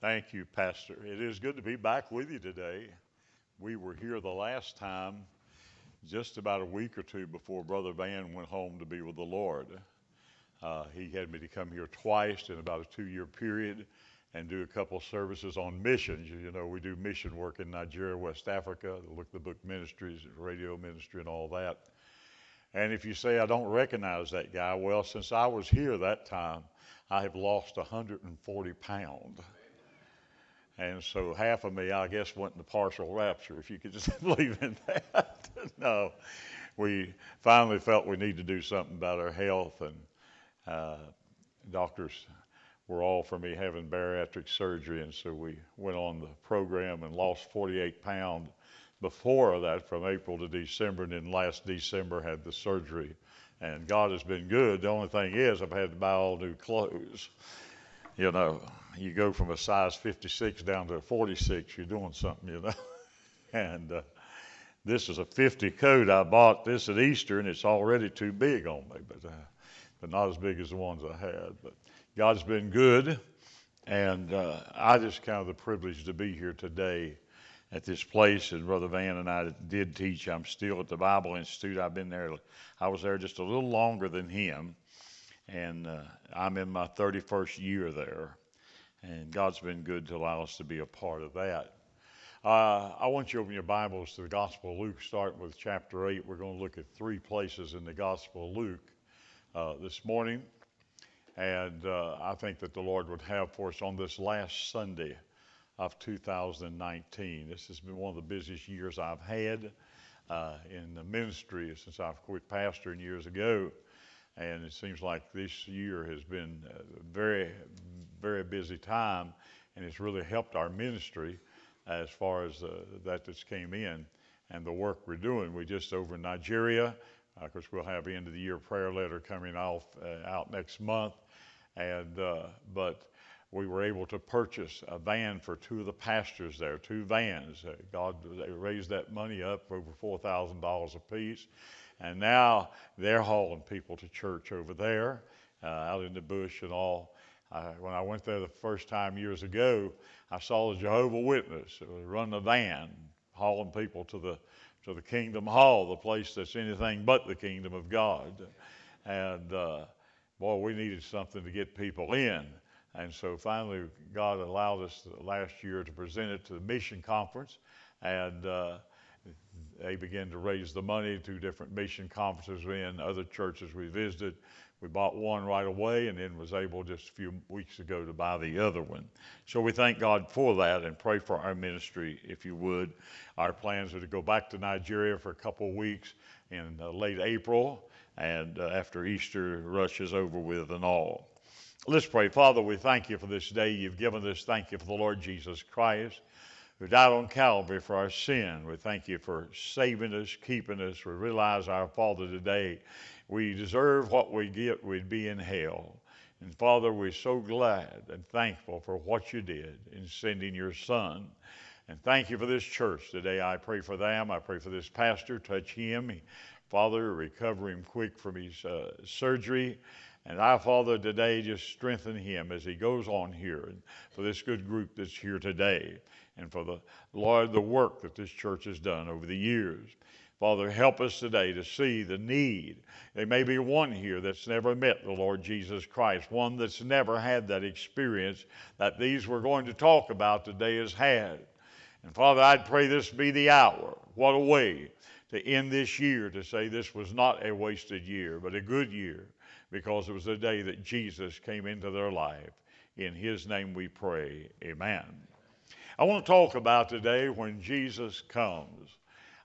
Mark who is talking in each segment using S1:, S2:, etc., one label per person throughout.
S1: Thank you, Pastor. It is good to be back with you today. We were here the last time just about a week or two before Brother Van went home to be with the Lord. Uh, he had me to come here twice in about a two year period and do a couple services on missions. You know, we do mission work in Nigeria, West Africa, Look the Book Ministries, radio ministry, and all that. And if you say I don't recognize that guy, well, since I was here that time, I have lost 140 pounds. And so half of me, I guess, went into partial rapture, if you could just believe in that. no, we finally felt we need to do something about our health, and uh, doctors were all for me having bariatric surgery, and so we went on the program and lost 48 pounds before that from April to December, and then last December had the surgery. And God has been good. The only thing is, I've had to buy all new clothes. You know, you go from a size 56 down to a 46, you're doing something, you know. and uh, this is a 50 coat. I bought this at Easter, and it's already too big on me, but, uh, but not as big as the ones I had. But God's been good, and uh, I just kind of the privilege to be here today at this place. And Brother Van and I did teach. I'm still at the Bible Institute. I've been there. I was there just a little longer than him, and uh, I'm in my 31st year there. And God's been good to allow us to be a part of that. Uh, I want you to open your Bibles to the Gospel of Luke, starting with chapter 8. We're going to look at three places in the Gospel of Luke uh, this morning. And uh, I think that the Lord would have for us on this last Sunday of 2019. This has been one of the busiest years I've had uh, in the ministry since I've quit pastoring years ago. And it seems like this year has been a very, very busy time, and it's really helped our ministry as far as uh, that that's came in and the work we're doing. We just over in Nigeria, of course, we'll have end of the year prayer letter coming off uh, out next month, and uh, but we were able to purchase a van for two of the pastors there, two vans. Uh, God raised that money up over four thousand dollars a piece, and now they're hauling people to church over there, uh, out in the bush and all. Uh, when I went there the first time years ago, I saw the Jehovah Witness run the van, hauling people to the to the Kingdom Hall, the place that's anything but the kingdom of God. And uh, boy, we needed something to get people in. And so finally, God allowed us last year to present it to the mission conference, and uh, they began to raise the money to different mission conferences in other churches we visited. We bought one right away and then was able just a few weeks ago to buy the other one. So we thank God for that and pray for our ministry, if you would. Our plans are to go back to Nigeria for a couple of weeks in uh, late April and uh, after Easter rush is over with and all. Let's pray. Father, we thank you for this day you've given us. Thank you for the Lord Jesus Christ who died on Calvary for our sin. We thank you for saving us, keeping us. We realize, our Father, today we deserve what we get, we'd be in hell. And Father, we're so glad and thankful for what you did in sending your Son. And thank you for this church today. I pray for them. I pray for this pastor. Touch him. Father, recover him quick from his uh, surgery. And I, Father, today just strengthen him as he goes on here for this good group that's here today and for the Lord, the work that this church has done over the years. Father, help us today to see the need. There may be one here that's never met the Lord Jesus Christ, one that's never had that experience that these we're going to talk about today has had. And Father, I'd pray this be the hour. What a way to end this year to say this was not a wasted year, but a good year because it was the day that Jesus came into their life. In His name we pray. Amen. I want to talk about today when Jesus comes.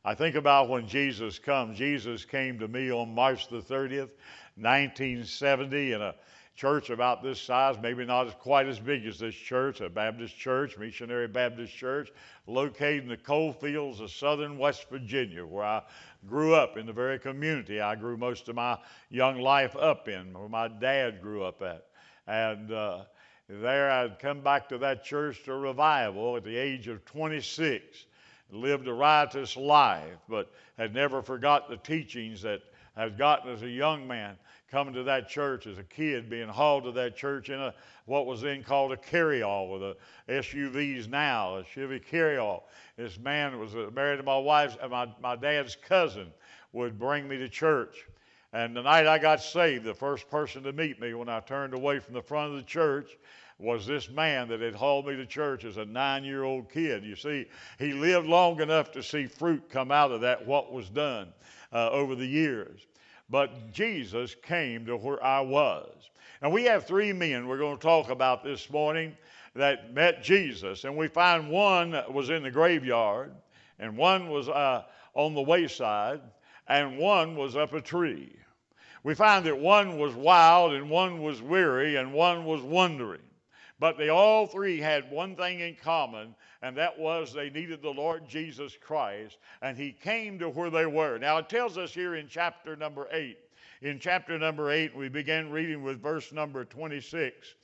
S1: I think about when Jesus comes. Jesus came to me on March the 30th, 1970, in a church about this size, maybe not quite as big as this church, a Baptist church, missionary Baptist church, located in the coal fields of southern West Virginia, where I grew up in the very community I grew most of my young life up in, where my dad grew up at. And uh, there, I'd come back to that church to revival at the age of 26. Lived a riotous life, but had never forgot the teachings that has gotten as a young man coming to that church as a kid, being hauled to that church in a what was then called a carryall with a SUVs now, a Chevy carryall. This man was uh, married to my wife's, uh, my, my dad's cousin would bring me to church. And the night I got saved, the first person to meet me when I turned away from the front of the church was this man that had hauled me to church as a nine year old kid. You see, he lived long enough to see fruit come out of that, what was done uh, over the years. But Jesus came to where I was. And we have three men we're going to talk about this morning that met Jesus. And we find one was in the graveyard, and one was uh, on the wayside, and one was up a tree. We find that one was wild, and one was weary, and one was wondering. But they all three had one thing in common, and that was they needed the Lord Jesus Christ, and He came to where they were. Now, it tells us here in chapter number 8. In chapter number 8, we began reading with verse number 26.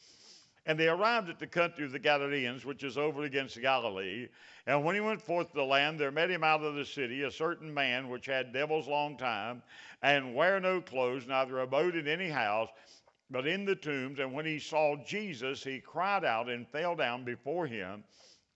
S1: And they arrived at the country of the Gadarenes, which is over against Galilee. And when he went forth to the land, there met him out of the city a certain man which had devils long time, and wear no clothes, neither abode in any house, but in the tombs. And when he saw Jesus, he cried out and fell down before him,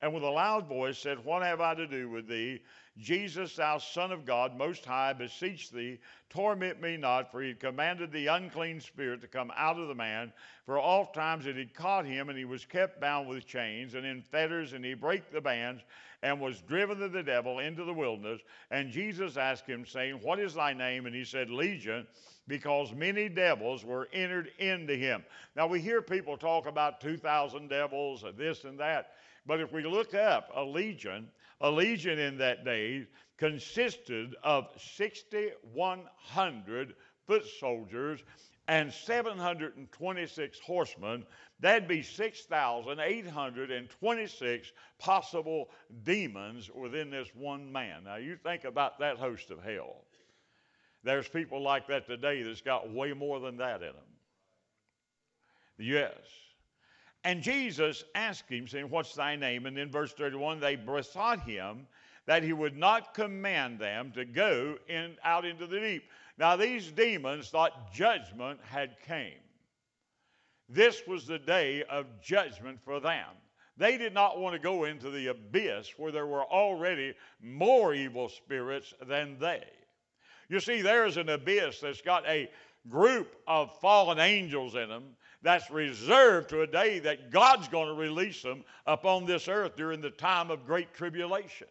S1: and with a loud voice said, What have I to do with thee? Jesus, thou Son of God, most high, beseech thee, torment me not, for he had commanded the unclean spirit to come out of the man. For oft times it had caught him, and he was kept bound with chains and in fetters, and he brake the bands, and was driven of the devil into the wilderness. And Jesus asked him, saying, What is thy name? And he said, Legion because many devils were entered into him. Now, we hear people talk about 2,000 devils this and that, but if we look up a legion, a legion in that day consisted of 6,100 foot soldiers and 726 horsemen. That'd be 6,826 possible demons within this one man. Now, you think about that host of hell. There's people like that today that's got way more than that in them. Yes. And Jesus asked him, saying, What's thy name? And in verse 31, they besought him that he would not command them to go in, out into the deep. Now, these demons thought judgment had came. This was the day of judgment for them. They did not want to go into the abyss where there were already more evil spirits than they. You see, there's an abyss that's got a group of fallen angels in them that's reserved to a day that God's going to release them upon this earth during the time of great tribulation.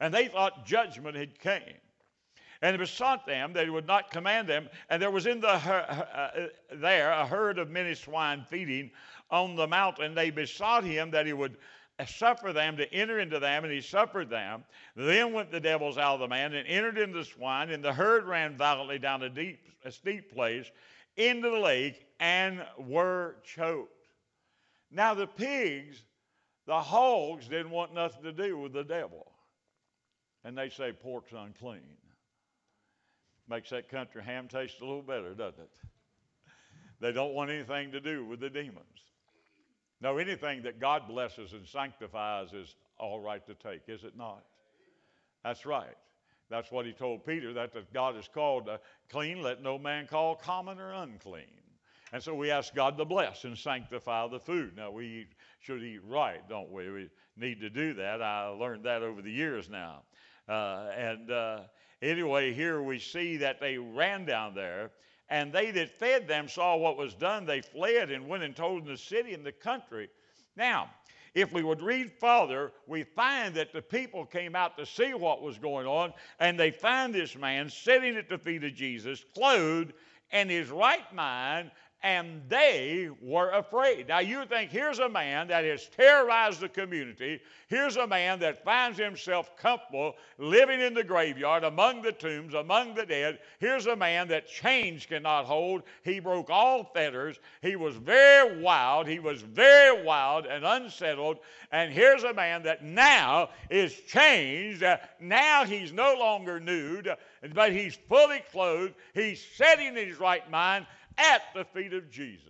S1: And they thought judgment had came. And he besought them that he would not command them. And there was in the uh, there a herd of many swine feeding on the mountain. They besought him that he would suffer them to enter into them, and he suffered them. Then went the devils out of the man and entered into the swine, and the herd ran violently down a deep, a steep place into the lake and were choked. Now the pigs, the hogs, didn't want nothing to do with the devil. And they say pork's unclean. Makes that country ham taste a little better, doesn't it? They don't want anything to do with the demons. No, anything that God blesses and sanctifies is all right to take, is it not? That's right. That's what he told Peter, that God is called uh, clean, let no man call common or unclean. And so we ask God to bless and sanctify the food. Now, we should eat right, don't we? We need to do that. I learned that over the years now. Uh, and uh, anyway, here we see that they ran down there and they that fed them saw what was done. They fled and went and told in the city and the country. Now, if we would read further, we find that the people came out to see what was going on, and they find this man sitting at the feet of Jesus, clothed in his right mind, and they were afraid. Now, you think here's a man that has terrorized the community. Here's a man that finds himself comfortable living in the graveyard, among the tombs, among the dead. Here's a man that chains cannot hold. He broke all fetters. He was very wild. He was very wild and unsettled. And here's a man that now is changed. Now he's no longer nude, but he's fully clothed. He's setting in his right mind at the feet of Jesus.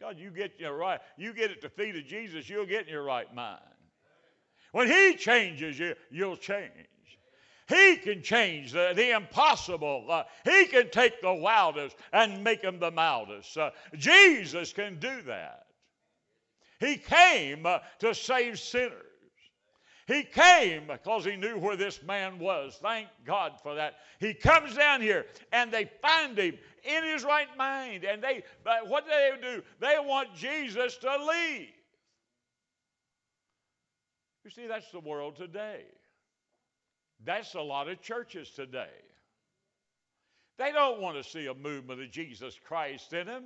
S1: God, you get your right, you get at the feet of Jesus, you'll get in your right mind. When He changes you, you'll change. He can change the, the impossible. Uh, he can take the wildest and make them the mildest. Uh, Jesus can do that. He came uh, to save sinners. He came because he knew where this man was. Thank God for that. He comes down here and they find him in his right mind. And they, what do they do? They want Jesus to leave. You see, that's the world today. That's a lot of churches today. They don't want to see a movement of Jesus Christ in them.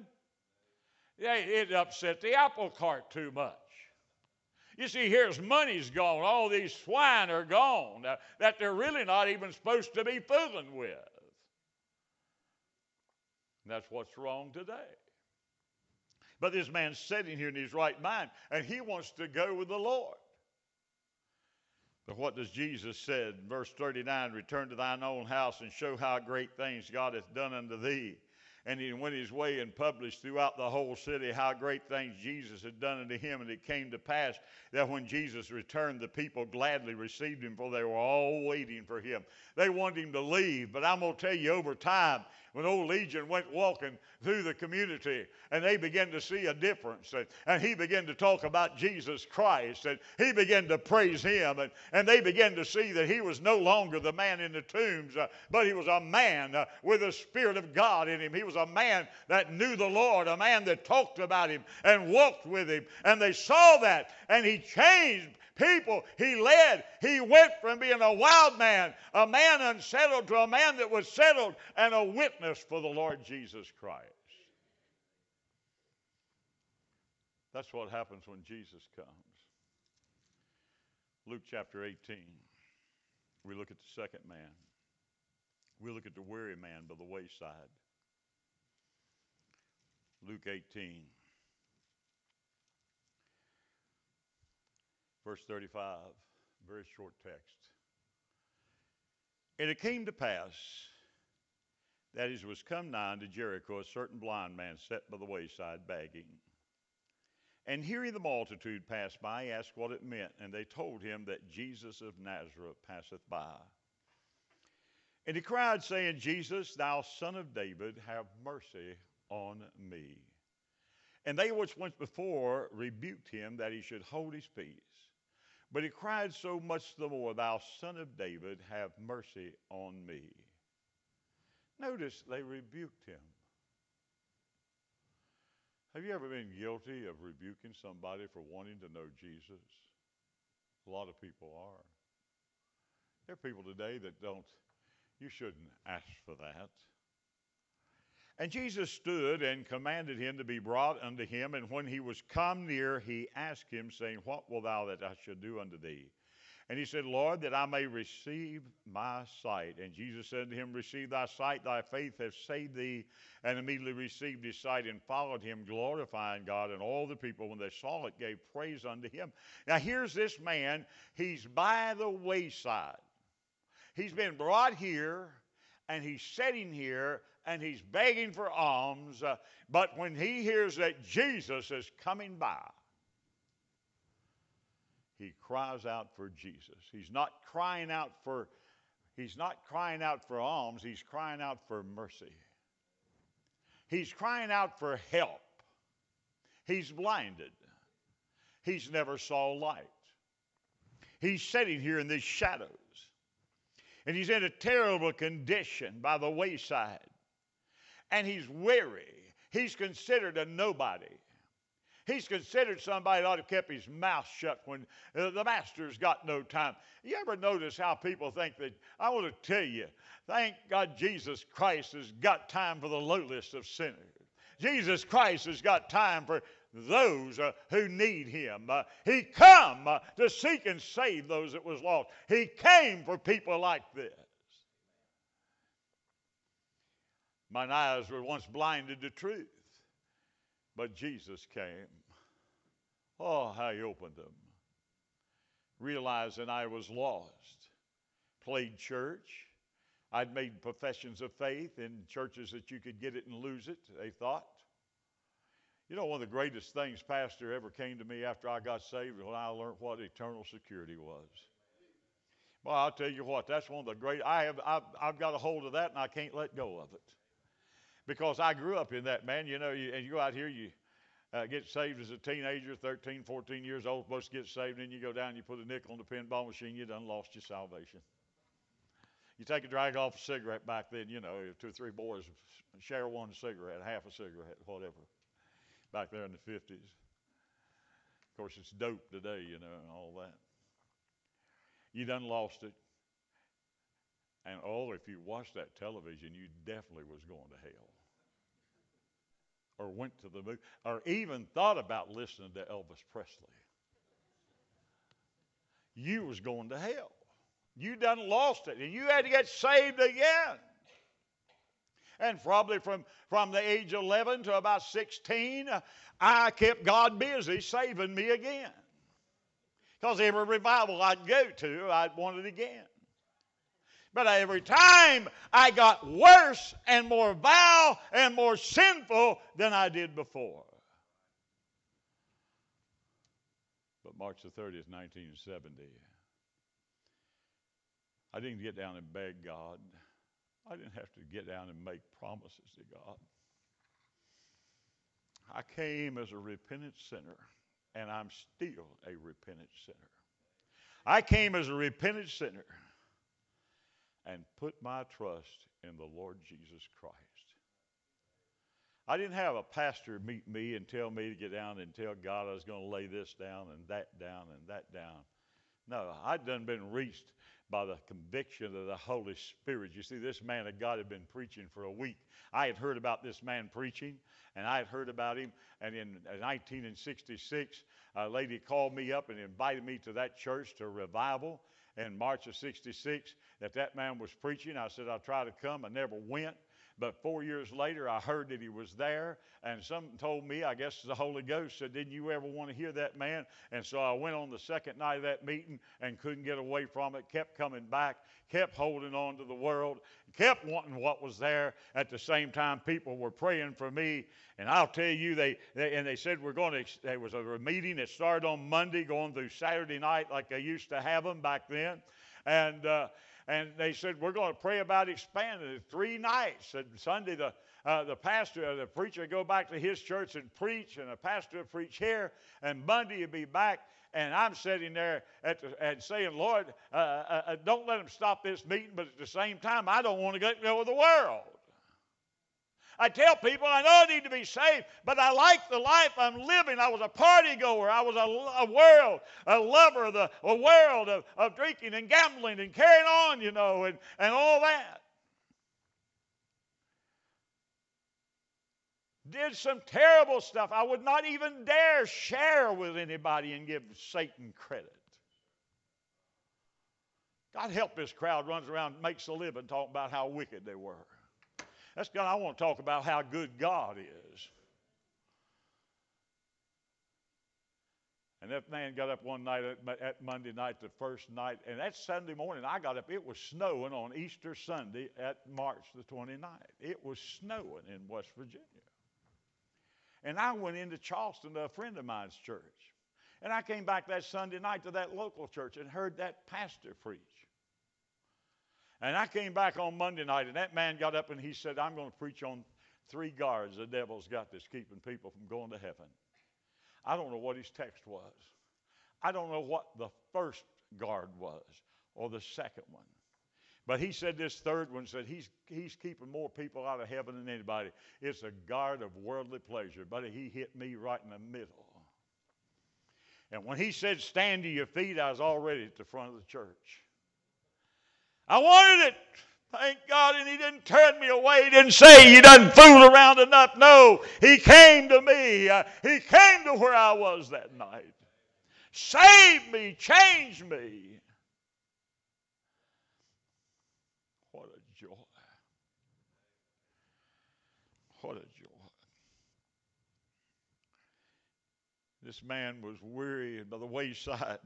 S1: It upset the apple cart too much. You see, here's money's gone. All these swine are gone uh, that they're really not even supposed to be fooling with. And that's what's wrong today. But this man's sitting here in his right mind, and he wants to go with the Lord. But what does Jesus said? Verse 39, return to thine own house and show how great things God hath done unto thee. And he went his way and published throughout the whole city how great things Jesus had done unto him. And it came to pass that when Jesus returned, the people gladly received him, for they were all waiting for him. They wanted him to leave, but I'm going to tell you, over time, when old Legion went walking through the community and they began to see a difference. And, and he began to talk about Jesus Christ and he began to praise him. And, and they began to see that he was no longer the man in the tombs, uh, but he was a man uh, with the Spirit of God in him. He was a man that knew the Lord, a man that talked about him and walked with him. And they saw that and he changed people he led. He went from being a wild man, a man unsettled, to a man that was settled and a witness for the Lord Jesus Christ. That's what happens when Jesus comes. Luke chapter 18. We look at the second man. We look at the weary man by the wayside. Luke 18. verse 35, very short text. And it came to pass that as was come nigh unto Jericho, a certain blind man sat by the wayside begging. And hearing the multitude pass by, he asked what it meant, and they told him that Jesus of Nazareth passeth by. And he cried, saying, Jesus, thou son of David, have mercy on me. And they which went before rebuked him that he should hold his peace. But he cried so much the more, Thou son of David, have mercy on me. Notice they rebuked him. Have you ever been guilty of rebuking somebody for wanting to know Jesus? A lot of people are. There are people today that don't, you shouldn't ask for that. And Jesus stood and commanded him to be brought unto him. And when he was come near, he asked him, saying, What wilt thou that I should do unto thee? And he said, Lord, that I may receive my sight. And Jesus said to him, Receive thy sight, thy faith hath saved thee. And immediately received his sight and followed him, glorifying God. And all the people, when they saw it, gave praise unto him. Now here's this man, he's by the wayside. He's been brought here, and he's sitting here and he's begging for alms. Uh, but when he hears that Jesus is coming by, he cries out for Jesus. He's not crying out for he's not crying out for alms, he's crying out for mercy. He's crying out for help. He's blinded. He's never saw light. He's sitting here in these shadows. And he's in a terrible condition by the wayside and he's weary. He's considered a nobody. He's considered somebody that ought to kept his mouth shut when uh, the master's got no time. You ever notice how people think that? I want to tell you, thank God Jesus Christ has got time for the lowest of sinners. Jesus Christ has got time for those uh, who need him. Uh, he come uh, to seek and save those that was lost. He came for people like this. Mine eyes were once blinded to truth, but Jesus came. Oh, how he opened them. Realizing I was lost. Played church. I'd made professions of faith in churches that you could get it and lose it, they thought. You know, one of the greatest things, Pastor, ever came to me after I got saved when I learned what eternal security was. Well, I'll tell you what, that's one of the great. I have, I've, I've got a hold of that, and I can't let go of it because I grew up in that, man. You know, you, and you go out here, you uh, get saved as a teenager, 13, 14 years old, supposed to get saved, and then you go down, you put a nickel on the pinball machine, you done lost your salvation. You take a drag off a cigarette back then, you know, two or three boys share one cigarette, half a cigarette, whatever, back there in the 50s. Of course, it's dope today, you know, and all that. You done lost it. And oh, if you watched that television, you definitely was going to hell. Or went to the movie, or even thought about listening to Elvis Presley. You was going to hell. You done lost it, and you had to get saved again. And probably from, from the age 11 to about 16, uh, I kept God busy saving me again. Because every revival I'd go to, I'd want it again. But every time I got worse and more vile and more sinful than I did before. But March the 30th, 1970, I didn't get down and beg God. I didn't have to get down and make promises to God. I came as a repentant sinner, and I'm still a repentant sinner. I came as a repentant sinner and put my trust in the Lord Jesus Christ. I didn't have a pastor meet me and tell me to get down and tell God I was going to lay this down and that down and that down. No, I'd done been reached by the conviction of the Holy Spirit. You see, this man of God had been preaching for a week. I had heard about this man preaching, and I had heard about him. And in 1966, a lady called me up and invited me to that church to revival in March of 66 that that man was preaching. I said, I'll try to come. I never went. But four years later, I heard that he was there, and someone told me, I guess the Holy Ghost said, Didn't you ever want to hear that man? And so I went on the second night of that meeting and couldn't get away from it, kept coming back, kept holding on to the world, kept wanting what was there. At the same time, people were praying for me. And I'll tell you, they, they and they said we're going to, there was a meeting that started on Monday, going through Saturday night like they used to have them back then. And, uh, and they said, We're going to pray about expanding it three nights. And Sunday, the, uh, the pastor, the preacher go back to his church and preach, and the pastor preach here. And Monday he'd be back. And I'm sitting there at the, and saying, Lord, uh, uh, uh don't let them stop this meeting, but at the same time, I don't want to go with the world. I tell people I know I need to be saved, but I like the life I'm living. I was a party goer. I was a, a world, a lover of the a world of, of drinking and gambling and carrying on, you know, and, and all that. Did some terrible stuff I would not even dare share with anybody and give Satan credit. God help this crowd runs around makes a living talking about how wicked they were. That's God. I want to talk about how good God is. And that man got up one night at, at, Monday night, the first night, and that Sunday morning I got up. It was snowing on Easter Sunday at March the 29th. It was snowing in West Virginia. And I went into Charleston to a friend of mine's church. And I came back that Sunday night to that local church and heard that pastor preach. And I came back on Monday night, and that man got up and he said, I'm going to preach on three guards the devil's got that's keeping people from going to heaven. I don't know what his text was. I don't know what the first guard was or the second one. But he said this third one said he's, he's keeping more people out of heaven than anybody. It's a guard of worldly pleasure. But he hit me right in the middle. And when he said, Stand to your feet, I was already at the front of the church. I wanted it. Thank God, and he didn't turn me away. He didn't say, You done fooled around enough. No, he came to me. Uh, he came to where I was that night. Save me, change me. What a joy. What a joy. This man was weary by the wayside,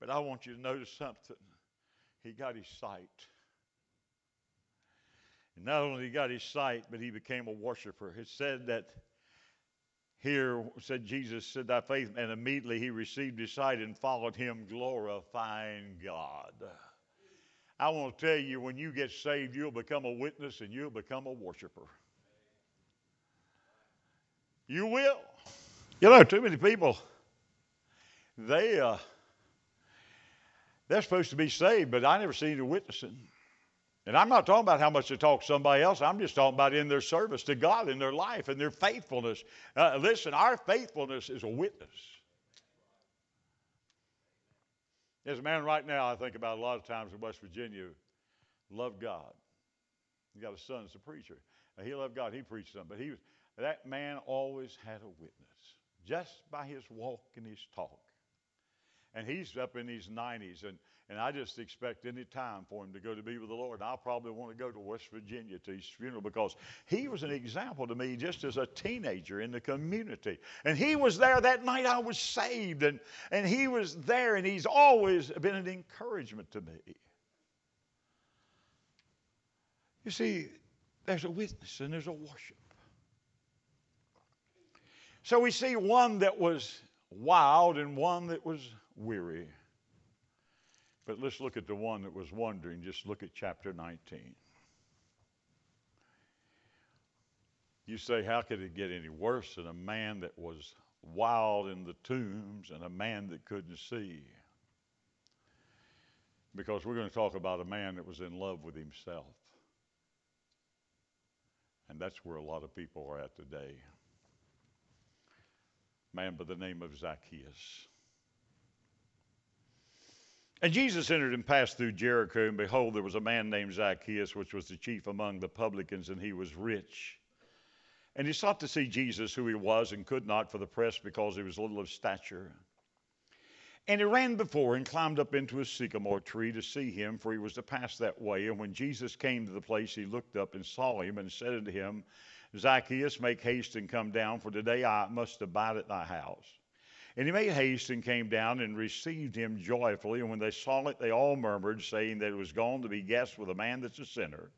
S1: but I want you to notice something he got his sight. And not only he got his sight, but he became a worshiper. It said that here said Jesus said thy faith, and immediately he received his sight and followed him, glorifying God. I want to tell you, when you get saved, you'll become a witness and you'll become a worshiper. You will. You know, too many people, they, uh, they're supposed to be saved, but I never see any witnessing. And I'm not talking about how much they talk to somebody else. I'm just talking about in their service to God, in their life, and their faithfulness. Uh, listen, our faithfulness is a witness. There's a man right now I think about a lot of times in West Virginia loved God. He got a son that's a preacher. he loved God. He preached something. But he was, that man always had a witness just by his walk and his talk. And he's up in his 90s. And and I just expect any time for him to go to be with the Lord. I'll probably want to go to West Virginia to his funeral because he was an example to me just as a teenager in the community. And he was there that night I was saved. And, and he was there, and he's always been an encouragement to me. You see, there's a witness and there's a worship. So we see one that was wild and one that was weary. But let's look at the one that was wondering. Just look at chapter 19. You say, how could it get any worse than a man that was wild in the tombs and a man that couldn't see? Because we're going to talk about a man that was in love with himself. And that's where a lot of people are at today. A man by the name of Zacchaeus. And Jesus entered and passed through Jericho, and behold, there was a man named Zacchaeus, which was the chief among the publicans, and he was rich. And he sought to see Jesus, who he was, and could not for the press because he was little of stature. And he ran before and climbed up into a sycamore tree to see him, for he was to pass that way. And when Jesus came to the place, he looked up and saw him and said unto him, Zacchaeus, make haste and come down, for today I must abide at thy house. And he made haste and came down and received him joyfully. And when they saw it, they all murmured, saying that it was gone to be guests with a man that's a sinner.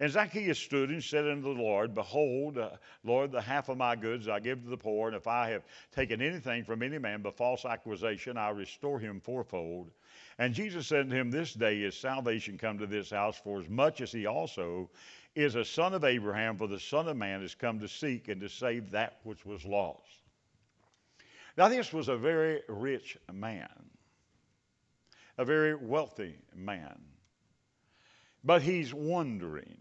S1: And Zacchaeus stood and said unto the Lord, Behold, uh, Lord, the half of my goods I give to the poor, and if I have taken anything from any man by false accusation, I restore him fourfold. And Jesus said to him, This day is salvation come to this house, for as much as he also is a son of Abraham, for the Son of Man is come to seek and to save that which was lost. Now, this was a very rich man, a very wealthy man. But he's wondering.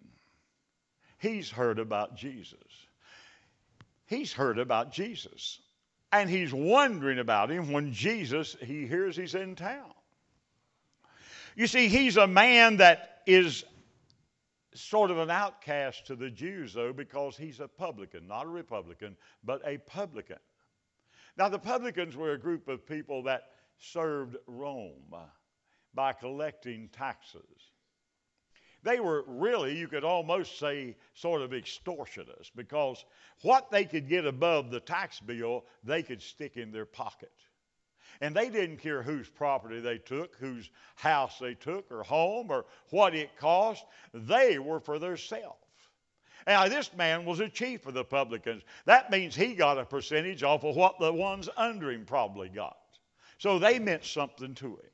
S1: He's heard about Jesus. He's heard about Jesus. And he's wondering about him when Jesus, he hears he's in town. You see, he's a man that is sort of an outcast to the Jews, though, because he's a publican, not a Republican, but a publican. Now, the publicans were a group of people that served Rome by collecting taxes. They were really, you could almost say, sort of extortionists because what they could get above the tax bill, they could stick in their pocket. And they didn't care whose property they took, whose house they took, or home, or what it cost. They were for themselves. Now, this man was a chief of the publicans. That means he got a percentage off of what the ones under him probably got. So they meant something to him.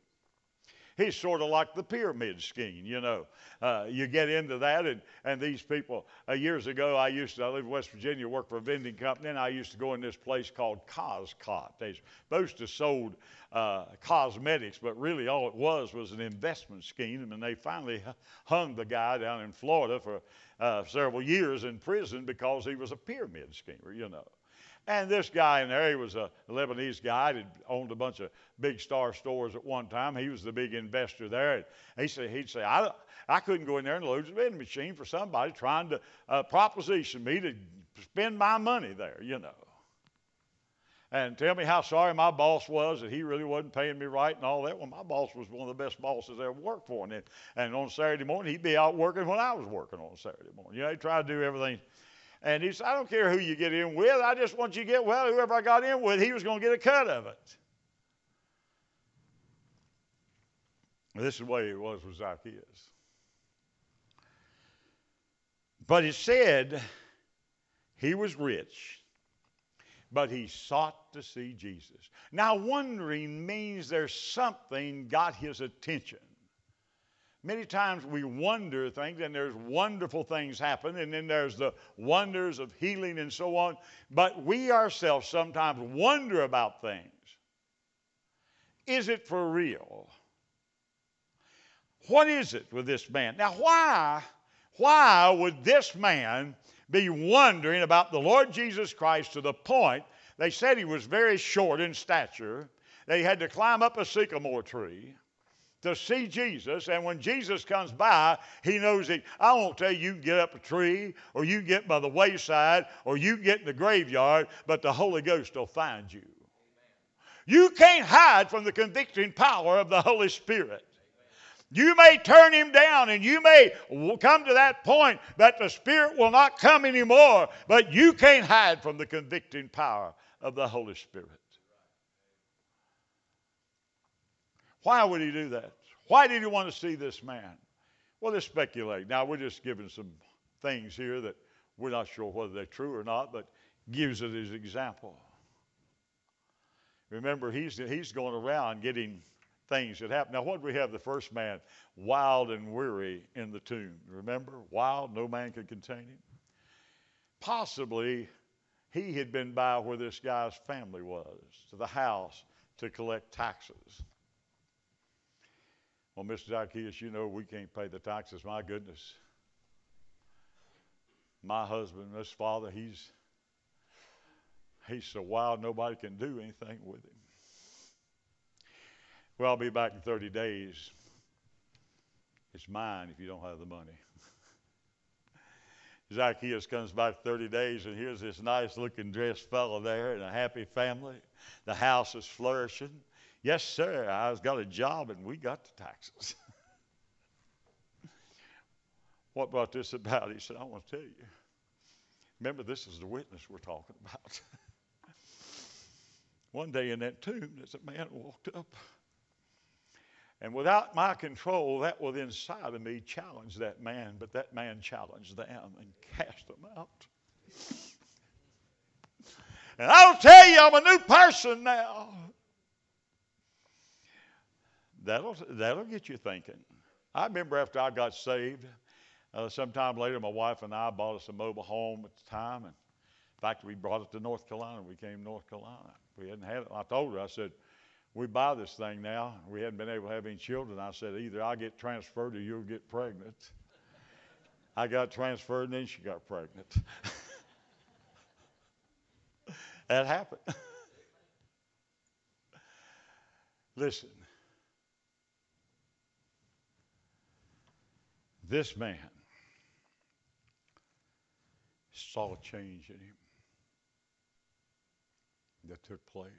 S1: He's sort of like the pyramid scheme, you know. Uh, you get into that, and, and these people, uh, years ago, I used to, I lived in West Virginia, work for a vending company, and I used to go in this place called Koscot. They're supposed to sold uh, cosmetics, but really all it was was an investment scheme, and they finally hung the guy down in Florida for uh, several years in prison because he was a pyramid schemer, you know. And this guy in there, he was a Lebanese guy that owned a bunch of big star stores at one time. He was the big investor there. And he said, he'd say, I, I couldn't go in there and load a vending machine for somebody trying to uh, proposition me to spend my money there, you know and tell me how sorry my boss was that he really wasn't paying me right and all that. Well, my boss was one of the best bosses I ever worked for. And, and on Saturday morning, he'd be out working when I was working on Saturday morning. You know, he tried to do everything. And he said, I don't care who you get in with. I just want you to get, well, whoever I got in with, he was going to get a cut of it. This is the way it was with Zacchaeus. But it said he was rich but he sought to see Jesus. Now, wondering means there's something got his attention. Many times we wonder things, and there's wonderful things happen, and then there's the wonders of healing and so on. But we ourselves sometimes wonder about things. Is it for real? What is it with this man? Now, why, why would this man be wondering about the Lord Jesus Christ to the point they said he was very short in stature? They had to climb up a sycamore tree to see Jesus. And when Jesus comes by, he knows that I won't tell you you get up a tree or you get by the wayside or you get in the graveyard, but the Holy Ghost will find you. You can't hide from the convicting power of the Holy Spirit. You may turn him down and you may come to that point that the Spirit will not come anymore, but you can't hide from the convicting power of the Holy Spirit. Why would he do that? Why did he want to see this man? Well, let's speculate. Now, we're just giving some things here that we're not sure whether they're true or not, but gives it as example. Remember, he's, he's going around getting things that happen. Now, what we have the first man? Wild and weary in the tomb. Remember? Wild, no man could contain him. Possibly he had been by where this guy's family was, to the house to collect taxes. Well, Mr. Zacchaeus, you know we can't pay the taxes. My goodness. My husband, this father, he's he's so wild nobody can do anything with him. Well, I'll be back in 30 days. It's mine if you don't have the money. Zacchaeus comes back 30 days, and here's this nice looking dressed fellow there and a happy family. The house is flourishing. Yes, sir, I've got a job and we got the taxes. what brought this about? He said, I want to tell you. Remember, this is the witness we're talking about. One day in that tomb, there's a man walked up. And without my control, that was inside of me challenged that man, but that man challenged them and cast them out. And I'll tell you, I'm a new person now. That'll, that'll get you thinking. I remember after I got saved, uh, sometime later, my wife and I bought us a mobile home at the time. And in fact, we brought it to North Carolina. We came to North Carolina. We hadn't had it. I told her, I said, we buy this thing now. We hadn't been able to have any children. I said, either I get transferred or you'll get pregnant. I got transferred and then she got pregnant. that happened. Listen, This man saw a change in him that took place.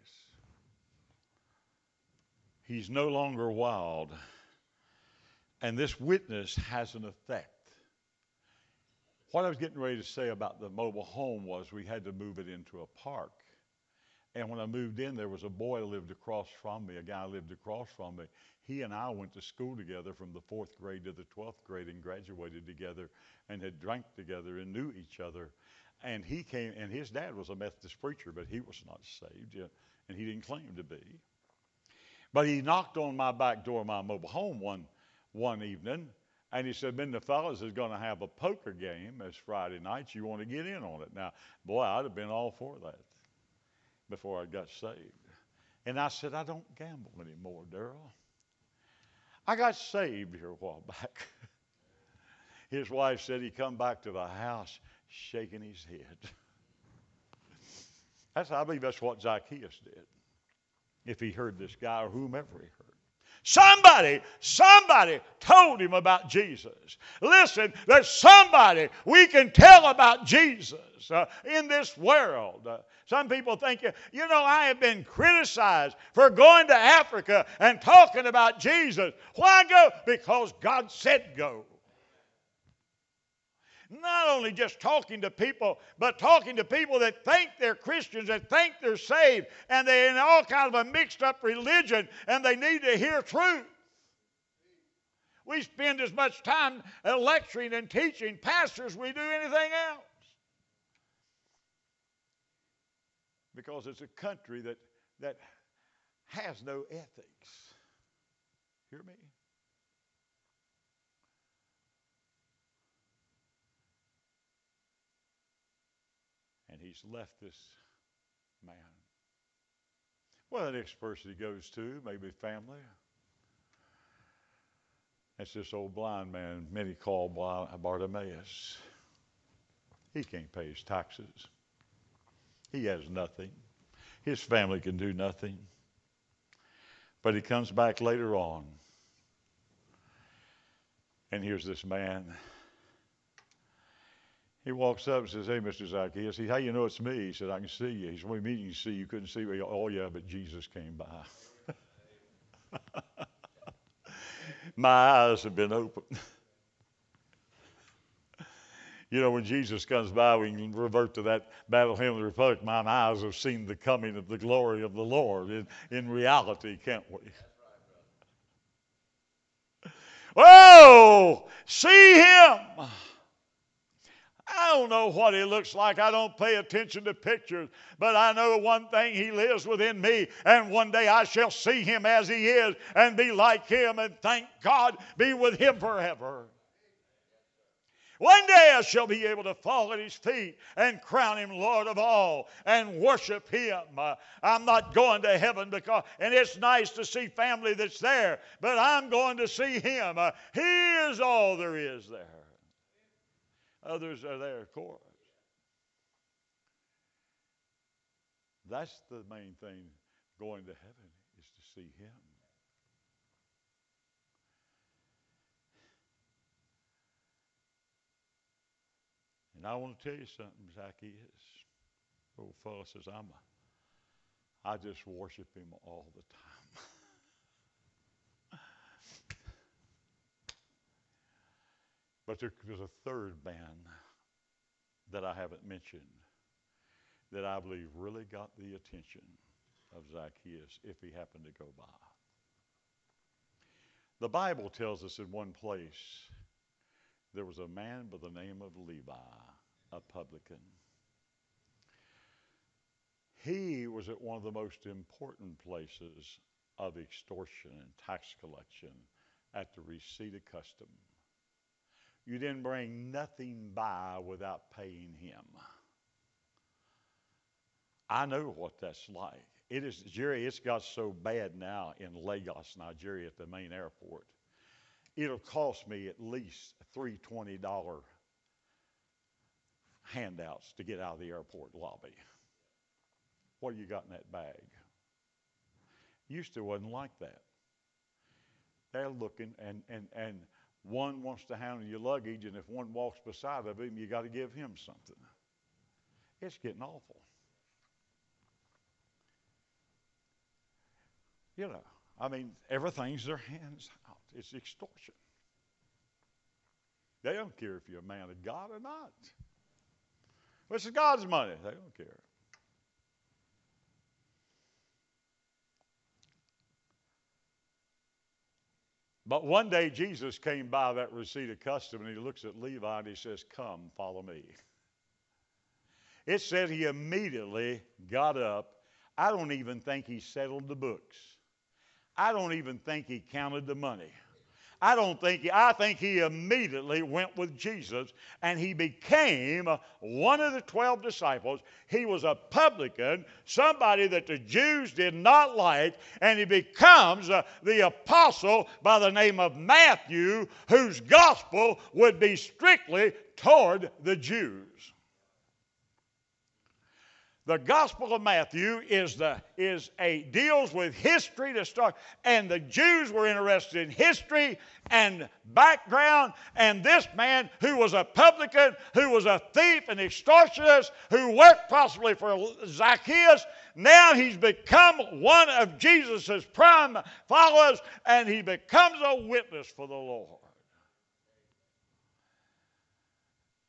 S1: He's no longer wild. And this witness has an effect. What I was getting ready to say about the mobile home was we had to move it into a park. And when I moved in, there was a boy lived across from me, a guy lived across from me. He and I went to school together from the fourth grade to the 12th grade and graduated together and had drank together and knew each other. And he came, and his dad was a Methodist preacher, but he was not saved, and he didn't claim to be. But he knocked on my back door of my mobile home one, one evening, and he said, Ben, the fellas is going to have a poker game this Friday night. You want to get in on it? Now, boy, I'd have been all for that before I got saved. And I said, I don't gamble anymore, Daryl. I got saved here a while back. his wife said he come back to the house shaking his head. That's, I believe that's what Zacchaeus did. If he heard this guy or whomever he heard. Somebody, somebody told him about Jesus. Listen, there's somebody we can tell about Jesus uh, in this world. Uh, some people think, you know, I have been criticized for going to Africa and talking about Jesus. Why go? Because God said go not only just talking to people, but talking to people that think they're Christians, that think they're saved, and they're in all kind of a mixed up religion, and they need to hear truth. We spend as much time uh, lecturing and teaching pastors we do anything else. Because it's a country that, that has no ethics. Hear me? He's left this man. Well, the next person he goes to, maybe family. That's this old blind man, many call Bartimaeus. He can't pay his taxes. He has nothing. His family can do nothing. But he comes back later on. And here's this man. He walks up and says, Hey, Mr. Zacchaeus. He, How you know it's me? He said, I can see you. He said, What do you mean you see? You couldn't see me. Oh, yeah, but Jesus came by. My eyes have been opened. you know, when Jesus comes by, we can revert to that battle hymn of the Republic. Mine eyes have seen the coming of the glory of the Lord in, in reality, can't we? Oh, See him! Don't know what he looks like. I don't pay attention to pictures. But I know one thing he lives within me. And one day I shall see him as he is and be like him. And thank God, be with him forever. One day I shall be able to fall at his feet and crown him Lord of all and worship him. Uh, I'm not going to heaven because, and it's nice to see family that's there, but I'm going to see him. Uh, he is all there is there. Others are there, of course. That's the main thing going to heaven is to see him. And I want to tell you something, Zacchaeus. Old fellow says, I'm a, I just worship him all the time. But there was a third man that I haven't mentioned that I believe really got the attention of Zacchaeus if he happened to go by. The Bible tells us in one place there was a man by the name of Levi, a publican. He was at one of the most important places of extortion and tax collection at the receipt of custom. You didn't bring nothing by without paying him. I know what that's like. It is, Jerry, it's got so bad now in Lagos, Nigeria, at the main airport. It'll cost me at least three $20 handouts to get out of the airport lobby. What do you got in that bag? Used to wasn't like that. They're looking, and, and, and one wants to handle your luggage, and if one walks beside of him, you got to give him something. It's getting awful. You know, I mean, everything's their hands out. It's extortion. They don't care if you're a man of God or not. This is God's money. They don't care. But one day Jesus came by that receipt of custom and he looks at Levi and he says, Come, follow me. It said he immediately got up. I don't even think he settled the books. I don't even think he counted the money. I don't think, he, I think he immediately went with Jesus and he became one of the 12 disciples. He was a publican, somebody that the Jews did not like, and he becomes uh, the apostle by the name of Matthew, whose gospel would be strictly toward the Jews. The Gospel of Matthew is, the, is a deals with history to start, and the Jews were interested in history and background. And this man, who was a publican, who was a thief and extortionist, who worked possibly for Zacchaeus, now he's become one of Jesus' prime followers, and he becomes a witness for the Lord.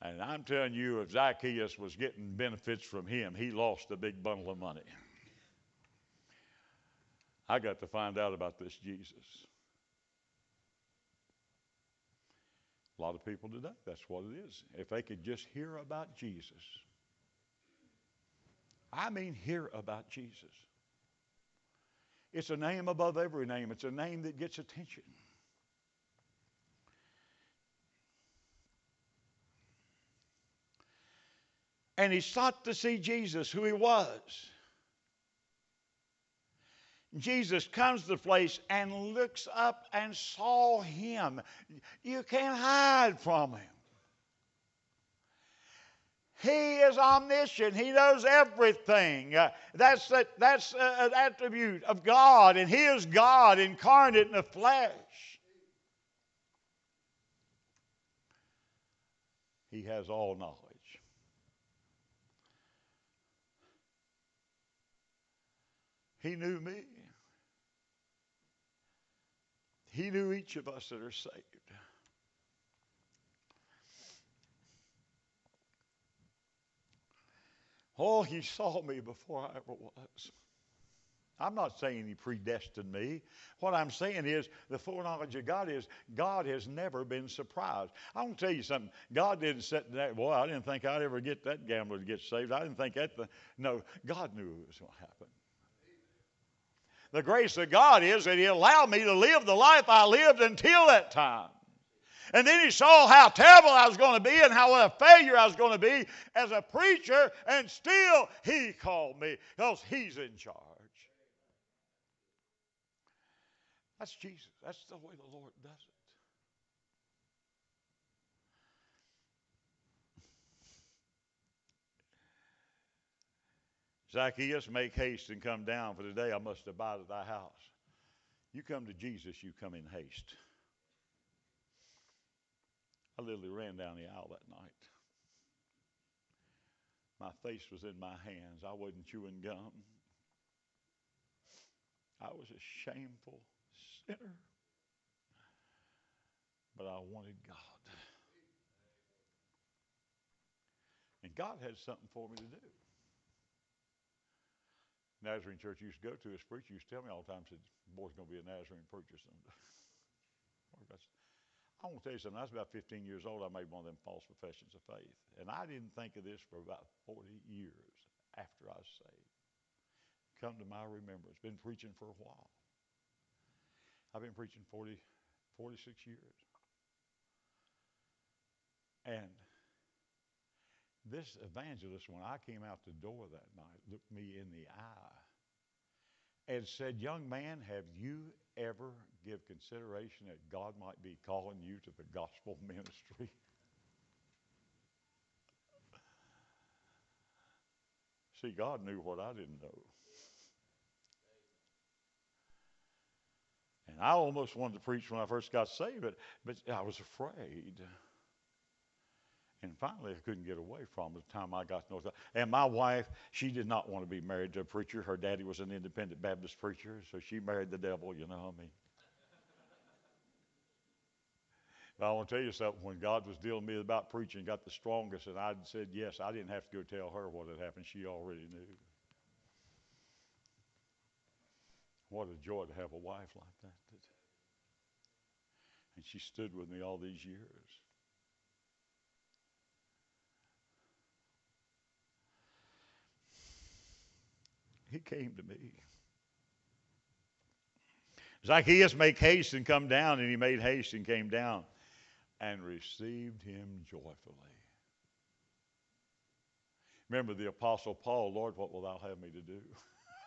S1: And I'm telling you, if Zacchaeus was getting benefits from him, he lost a big bundle of money. I got to find out about this Jesus. A lot of people today, that's what it is. If they could just hear about Jesus. I mean, hear about Jesus. It's a name above every name, it's a name that gets attention. And he sought to see Jesus, who he was. Jesus comes to the place and looks up and saw him. You can't hide from him. He is omniscient. He knows everything. Uh, that's the, that's uh, an attribute of God, and He is God incarnate in the flesh. He has all knowledge. He knew me. He knew each of us that are saved. Oh, he saw me before I ever was. I'm not saying he predestined me. What I'm saying is the foreknowledge of God is God has never been surprised. I want to tell you something. God didn't sit that, boy, I didn't think I'd ever get that gambler to get saved. I didn't think that. The, no, God knew it was going to happen. The grace of God is that He allowed me to live the life I lived until that time. And then he saw how terrible I was going to be and how a failure I was going to be as a preacher, and still he called me because he's in charge. That's Jesus. That's the way the Lord does it. Zacchaeus, make haste and come down, for today I must abide at thy house. You come to Jesus, you come in haste. I literally ran down the aisle that night. My face was in my hands. I wasn't chewing gum. I was a shameful sinner. But I wanted God. And God had something for me to do. Nazarene church used to go to, his preacher used to tell me all the time, said, boy's going to be a Nazarene preacher someday. I want to tell you something. I was about 15 years old. I made one of them false professions of faith. And I didn't think of this for about 40 years after I was saved. Come to my remembrance. Been preaching for a while. I've been preaching 40, 46 years. And this evangelist, when I came out the door that night, looked me in the eye and said, Young man, have you ever give consideration that God might be calling you to the gospel ministry? See, God knew what I didn't know. And I almost wanted to preach when I first got saved, but, but I was afraid. And finally, I couldn't get away from it the time I got to North. And my wife, she did not want to be married to a preacher. Her daddy was an independent Baptist preacher, so she married the devil, you know what I mean? But I want to tell you something. When God was dealing with me about preaching, got the strongest, and I said yes, I didn't have to go tell her what had happened. She already knew. What a joy to have a wife like that. And she stood with me all these years. He came to me. Zacchaeus, make haste and come down. And he made haste and came down and received him joyfully. Remember the Apostle Paul, Lord, what will thou have me to do?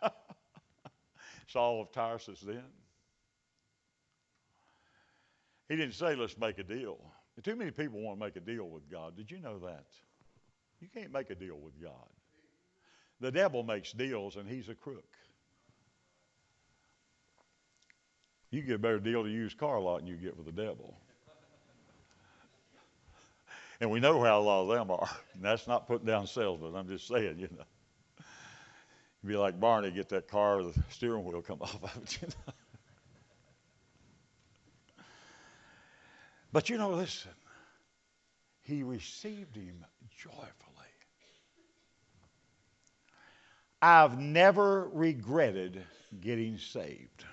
S1: Saul of Tarsus then. He didn't say, let's make a deal. Too many people want to make a deal with God. Did you know that? You can't make a deal with God. The devil makes deals, and he's a crook. You get a better deal to use car lot than you get with the devil. And we know how a lot of them are. And that's not putting down salesmen. I'm just saying, you know. You'd be like Barney, get that car, the steering wheel come off of it. You know? But you know, listen, he received him joyfully. I've never regretted getting saved.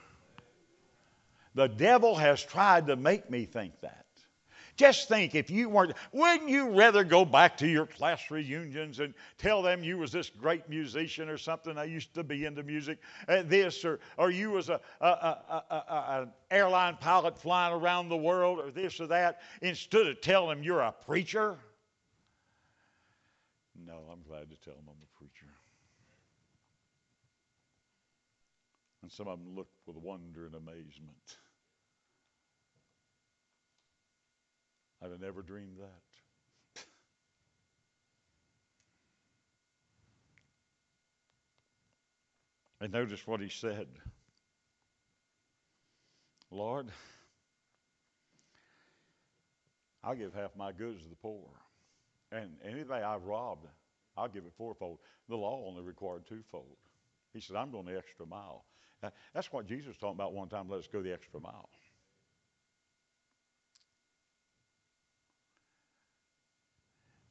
S1: The devil has tried to make me think that. Just think if you weren't, wouldn't you rather go back to your class reunions and tell them you was this great musician or something? I used to be into music, uh, this, or, or you was a, a, a, an airline pilot flying around the world, or this or that, instead of telling them you're a preacher? No, I'm glad to tell them I'm a preacher. And some of them looked with wonder and amazement. I'd have never dreamed that. and notice what he said Lord, I'll give half my goods to the poor. And anything I've robbed, I'll give it fourfold. The law only required twofold. He said, I'm going the extra mile. That's what Jesus talking about one time. Let us go the extra mile.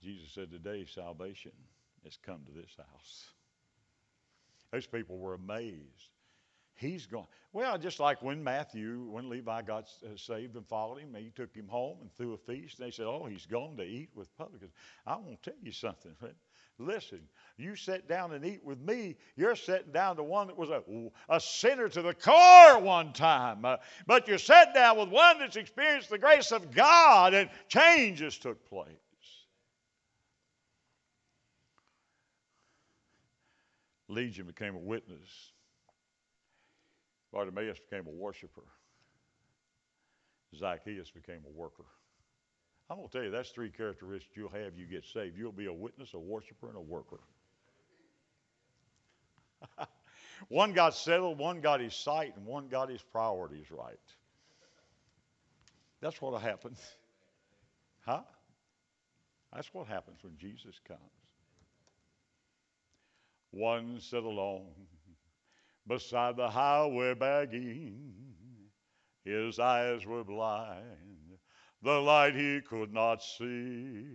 S1: Jesus said, Today salvation has come to this house. Those people were amazed. He's gone. Well, just like when Matthew, when Levi got uh, saved and followed him, he took him home and threw a feast. And they said, Oh, he's gone to eat with publicans. I want to tell you something. Listen, you sit down and eat with me. You're sitting down to one that was a, a sinner to the core one time. Uh, but you sat down with one that's experienced the grace of God and changes took place. Legion became a witness. Bartimaeus became a worshiper. Zacchaeus became a worker. I'm going to tell you, that's three characteristics you'll have you get saved. You'll be a witness, a worshiper, and a worker. one got settled, one got his sight, and one got his priorities right. That's what happens. Huh? That's what happens when Jesus comes. One sat alone beside the highway begging. His eyes were blind, the light he could not see.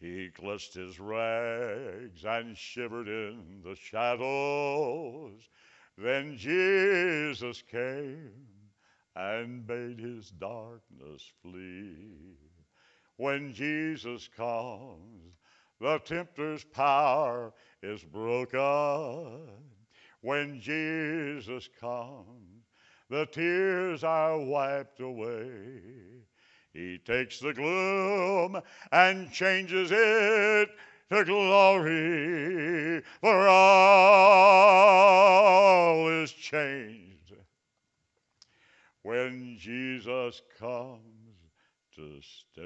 S1: He clutched his rags and shivered in the shadows. Then Jesus came and bade his darkness flee. When Jesus comes, the tempter's power is broken. When Jesus comes, the tears are wiped away. He takes the gloom and changes it to glory, for all is changed. When Jesus comes to stay,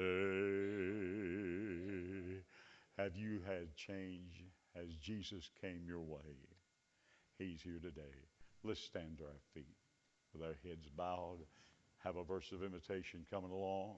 S1: have you had change as Jesus came your way? He's here today. Let's stand to our feet with our heads bowed. Have a verse of imitation coming along.